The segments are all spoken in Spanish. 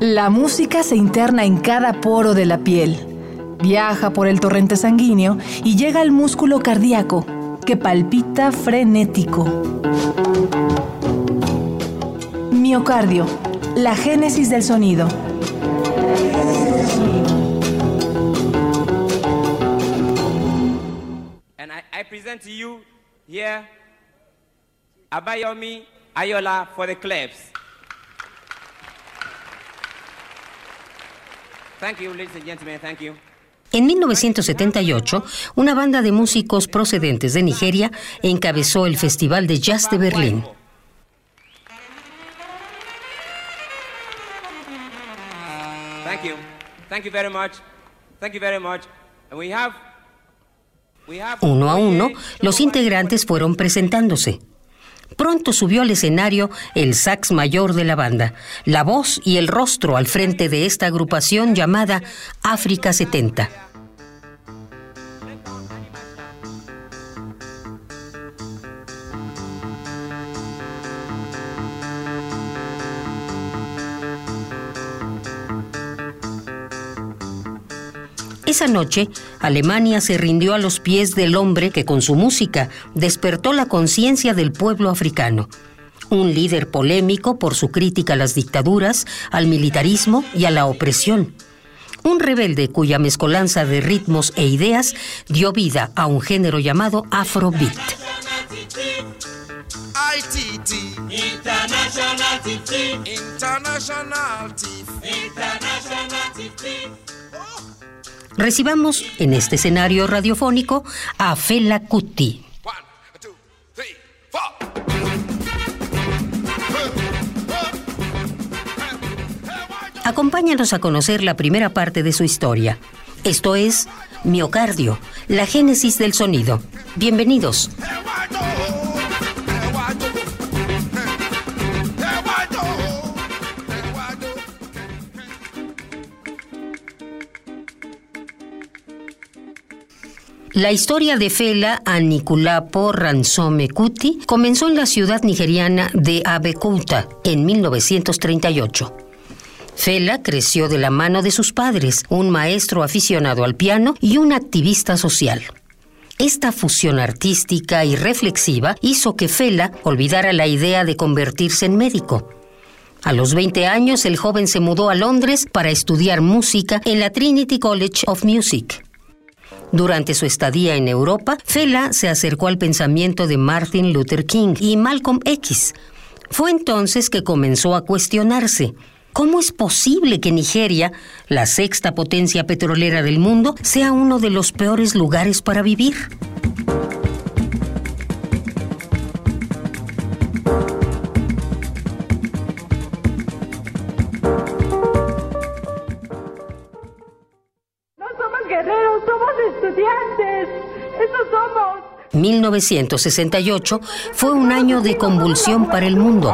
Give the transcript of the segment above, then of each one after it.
La música se interna en cada poro de la piel, viaja por el torrente sanguíneo y llega al músculo cardíaco, que palpita frenético. Miocardio, la génesis del sonido. And I, present to you here Abayomi Ayola for the claps. Thank you, ladies and gentlemen. Thank you. En 1978, una banda de músicos procedentes de Nigeria encabezó el Festival de Jazz de Berlín. Thank you. Thank you very much. Thank you very much. And we have we have Uno a uno, los integrantes fueron presentándose. Pronto subió al escenario el sax mayor de la banda, la voz y el rostro al frente de esta agrupación llamada África 70. Esa noche, Alemania se rindió a los pies del hombre que con su música despertó la conciencia del pueblo africano. Un líder polémico por su crítica a las dictaduras, al militarismo y a la opresión. Un rebelde cuya mezcolanza de ritmos e ideas dio vida a un género llamado Afrobeat. ITT International International International Recibamos en este escenario radiofónico a Fela four. Acompáñanos a conocer la primera parte de su historia. Esto es Miocardio, la génesis del sonido. Bienvenidos. La historia de Fela Anikulapo Ransome Kuti comenzó en la ciudad nigeriana de Abeokuta en 1938. Fela creció de la mano de sus padres, un maestro aficionado al piano y un activista social. Esta fusión artística y reflexiva hizo que Fela olvidara la idea de convertirse en médico. A los 20 años, el joven se mudó a Londres para estudiar música en la Trinity College of Music. Durante su estadía en Europa, Fela se acercó al pensamiento de Martin Luther King y Malcolm X. Fue entonces que comenzó a cuestionarse. ¿Cómo es posible que Nigeria, la sexta potencia petrolera del mundo, sea uno de los peores lugares para vivir? 1968 fue un año de convulsión para el mundo.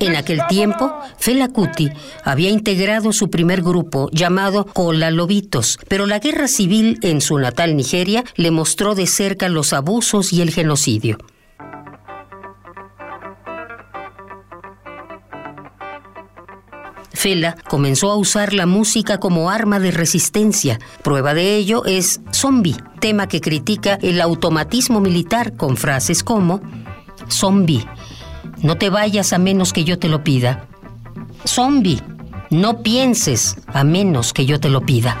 En aquel tiempo, Fela Kuti había integrado su primer grupo llamado Cola Lobitos, pero la guerra civil en su natal Nigeria le mostró de cerca los abusos y el genocidio. Fela comenzó a usar la música como arma de resistencia. Prueba de ello es Zombie, tema que critica el automatismo militar con frases como Zombie, no te vayas a menos que yo te lo pida. Zombie, no pienses a menos que yo te lo pida.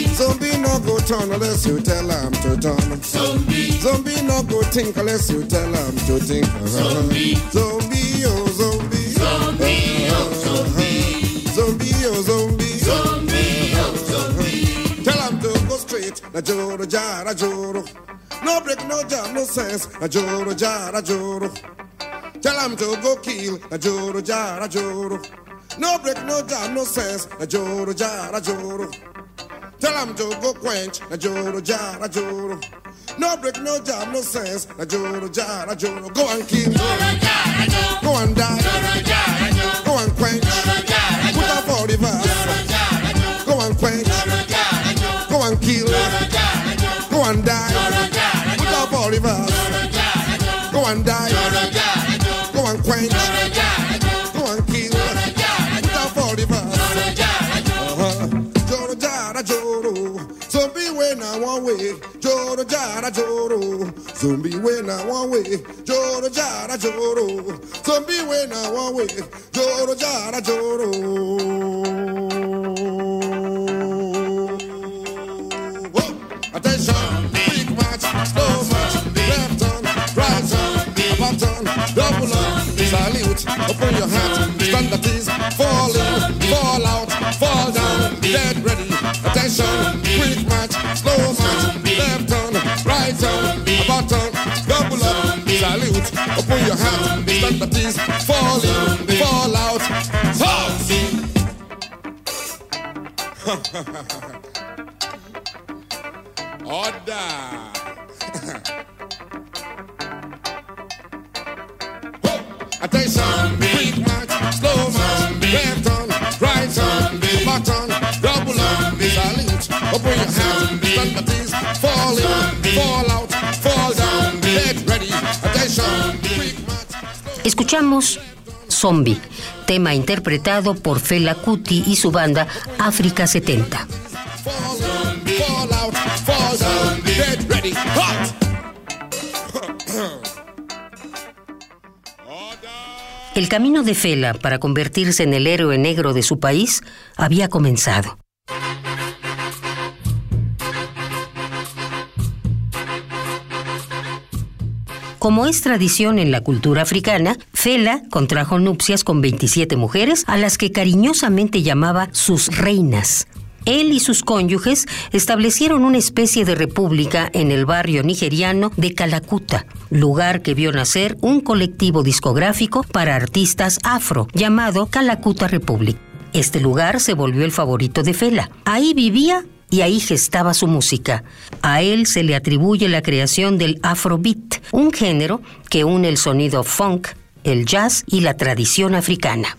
Zombie no go turn unless you tell him to turn. Zombie. Zombie no go think unless you tell him to think. Zombie. Zombie, oh zombie. Zombie, oh zombie. Zombie, oh zombie. Zombie, oh zombie. Tell him to go straight. Na joro jara joro. No break, no jam, no sense. Na joro jara joro. Tell him to go kill. Na joro jara joro. No break, no jam, no sense. Na joro jara joro. Tell them to go quench, na joro jara joro. No break, no job, no sense, na joro jara joro. Go and kill, joro jara joro. Go and die, joro jara joro. Go and quench, joro jara joro. Put up all the verse, joro jara joro. Go and quench, joro jara joro. Go and kill, joro jara joro. Go and die, joro jara joro. Put up all the verse, joro jara joro. Go and die, joro jara joro. Go and quench, joro jar. Zombie when I one way. Joro jara joro. Zombie when I one way. Joro jara joro. Whoa. Attention, big match, slow match, left right double up, salute, open your hat, stand that is, fall out upon your hands. Let the things falling, Zombie. fall out. Zombie. Order. oh, attention, quick march, slow march, left on, right on, back on, double on, salute, open your hands. Let the things falling, fall out. Escuchamos Zombie, tema interpretado por Fela Kuti y su banda África 70. Fall in, fall out, fall down, get ready, hot! El camino de Fela para convertirse en el héroe negro de su país había comenzado. Como es tradición en la cultura africana, Fela contrajo nupcias con 27 mujeres a las que cariñosamente llamaba sus reinas. Él y sus cónyuges establecieron una especie de república en el barrio nigeriano de Calacuta, lugar que vio nacer un colectivo discográfico para artistas afro llamado Calacuta Republic. Este lugar se volvió el favorito de Fela. Ahí vivía y ahí gestaba su música. A él se le atribuye la creación del Afrobeat, un género que une el sonido funk, el jazz y la tradición africana.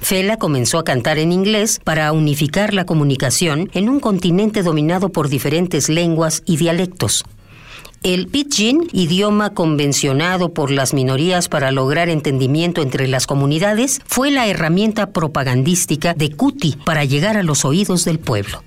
Fela comenzó a cantar en inglés para unificar la comunicación en un continente dominado por diferentes lenguas y dialectos. El pidgin, idioma convencionado por las minorías para lograr entendimiento entre las comunidades, fue la herramienta propagandística de Kuti para llegar a los oídos del pueblo.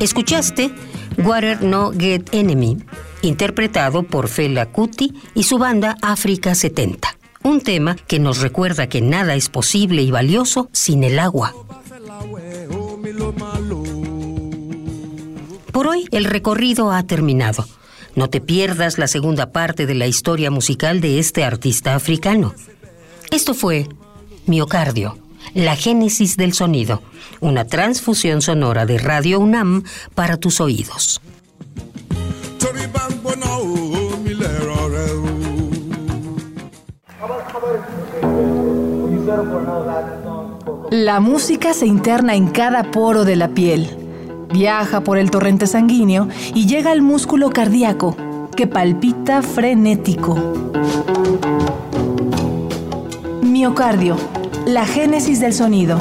Escuchaste Water No Get Enemy, interpretado por Fela Kuti y su banda África 70. Un tema que nos recuerda que nada es posible y valioso sin el agua. Por hoy el recorrido ha terminado. No te pierdas la segunda parte de la historia musical de este artista africano. Esto fue Miocardio, la génesis del sonido, una transfusión sonora de Radio UNAM para tus oídos. La música se interna en cada poro de la piel viaja por el torrente sanguíneo y llega al músculo cardíaco, que palpita frenético. Miocardio, la génesis del sonido.